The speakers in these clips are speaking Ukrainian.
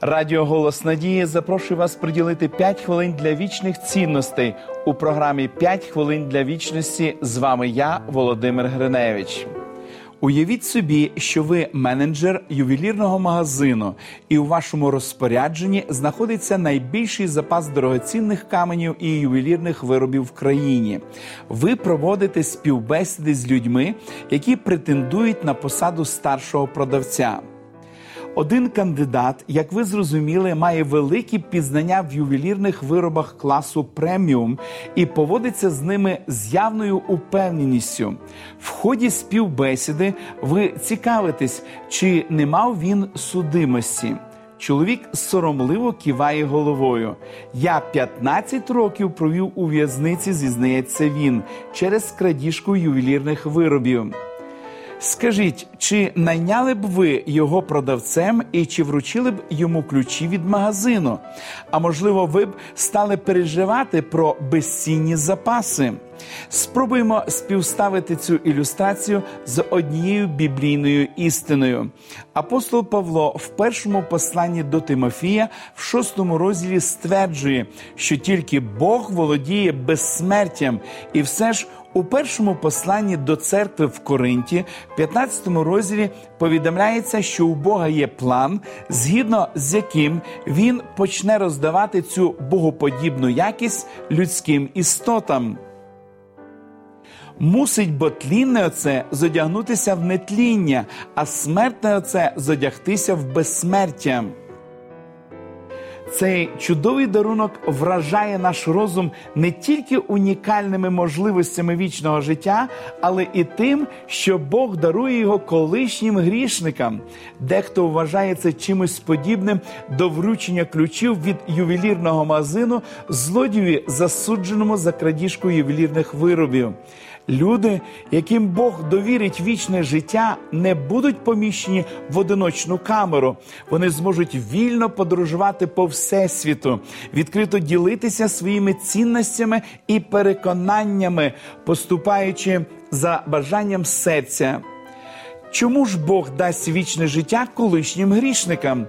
Радіо Голос Надії запрошує вас приділити 5 хвилин для вічних цінностей у програмі «5 хвилин для вічності. З вами я, Володимир Гриневич. Уявіть собі, що ви менеджер ювелірного магазину, і у вашому розпорядженні знаходиться найбільший запас дорогоцінних каменів і ювелірних виробів в країні. Ви проводите співбесіди з людьми, які претендують на посаду старшого продавця. Один кандидат, як ви зрозуміли, має великі пізнання в ювелірних виробах класу преміум і поводиться з ними з явною упевненістю. В ході співбесіди ви цікавитесь, чи не мав він судимості. Чоловік соромливо киває головою. Я 15 років провів у в'язниці, зізнається він, через крадіжку ювелірних виробів. Скажіть, чи найняли б ви його продавцем і чи вручили б йому ключі від магазину? А можливо, ви б стали переживати про безцінні запаси? Спробуємо співставити цю ілюстрацію з однією біблійною істиною. Апостол Павло в першому посланні до Тимофія в шостому розділі стверджує, що тільки Бог володіє безсмертям, і все ж у першому посланні до церкви в Коринті, 15 розділі, повідомляється, що у Бога є план, згідно з яким він почне роздавати цю богоподібну якість людським істотам. Мусить бо тлінне оце зодягнутися в нетління, а смертне оце зодягтися в безсмертя. Цей чудовий дарунок вражає наш розум не тільки унікальними можливостями вічного життя, але і тим, що Бог дарує його колишнім грішникам. Дехто вважає це чимось подібним до вручення ключів від ювелірного магазину злодію, засудженому за крадіжку ювелірних виробів. Люди, яким Бог довірить вічне життя, не будуть поміщені в одиночну камеру. Вони зможуть вільно подорожувати по всесвіту, відкрито ділитися своїми цінностями і переконаннями, поступаючи за бажанням серця. Чому ж Бог дасть вічне життя колишнім грішникам?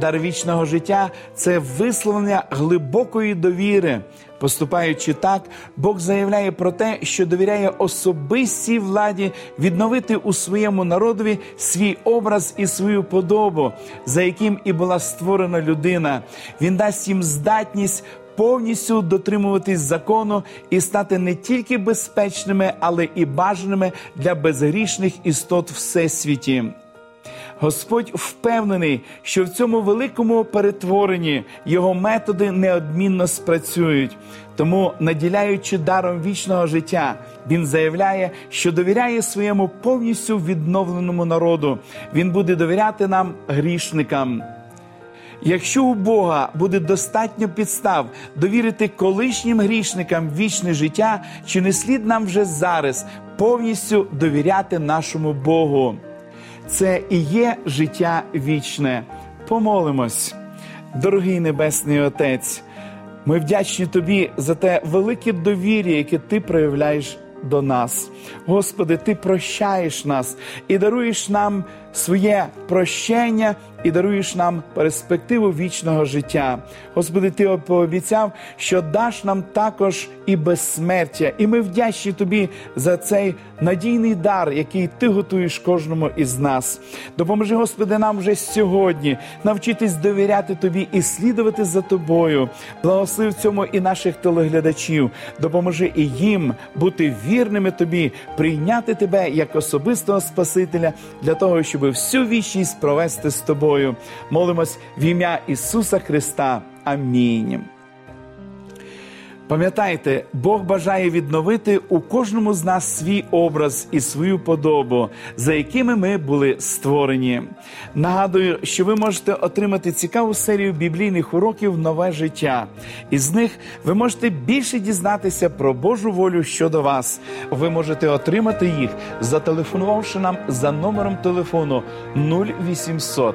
Дар вічного життя це висловлення глибокої довіри. Поступаючи так, Бог заявляє про те, що довіряє особистій владі відновити у своєму народові свій образ і свою подобу, за яким і була створена людина. Він дасть їм здатність. Повністю дотримуватись закону і стати не тільки безпечними, але і бажаними для безгрішних істот всесвіті. Господь впевнений, що в цьому великому перетворенні його методи неодмінно спрацюють. Тому, наділяючи даром вічного життя, він заявляє, що довіряє своєму повністю відновленому народу. Він буде довіряти нам грішникам. Якщо у Бога буде достатньо підстав довірити колишнім грішникам вічне життя, чи не слід нам вже зараз повністю довіряти нашому Богу? Це і є життя вічне. Помолимось, дорогий Небесний Отець. Ми вдячні Тобі за те велике довір'я, яке Ти проявляєш до нас. Господи, Ти прощаєш нас і даруєш нам своє прощення і даруєш нам перспективу вічного життя. Господи, Ти пообіцяв, що даш нам також і безсмертя. І ми вдячні Тобі за цей надійний дар, який Ти готуєш кожному із нас. Допоможи, Господи, нам вже сьогодні навчитись довіряти Тобі і слідувати за Тобою. Благослови в цьому і наших телеглядачів. Допоможи і їм бути вірними Тобі, прийняти Тебе як особистого Спасителя для того, щоб всю вічність провести з тобою. Молимось в ім'я Ісуса Христа. Амінь. Пам'ятайте, Бог бажає відновити у кожному з нас свій образ і свою подобу, за якими ми були створені. Нагадую, що ви можете отримати цікаву серію біблійних уроків Нове життя. Із них ви можете більше дізнатися про Божу волю щодо вас. Ви можете отримати їх, зателефонувавши нам за номером телефону 0800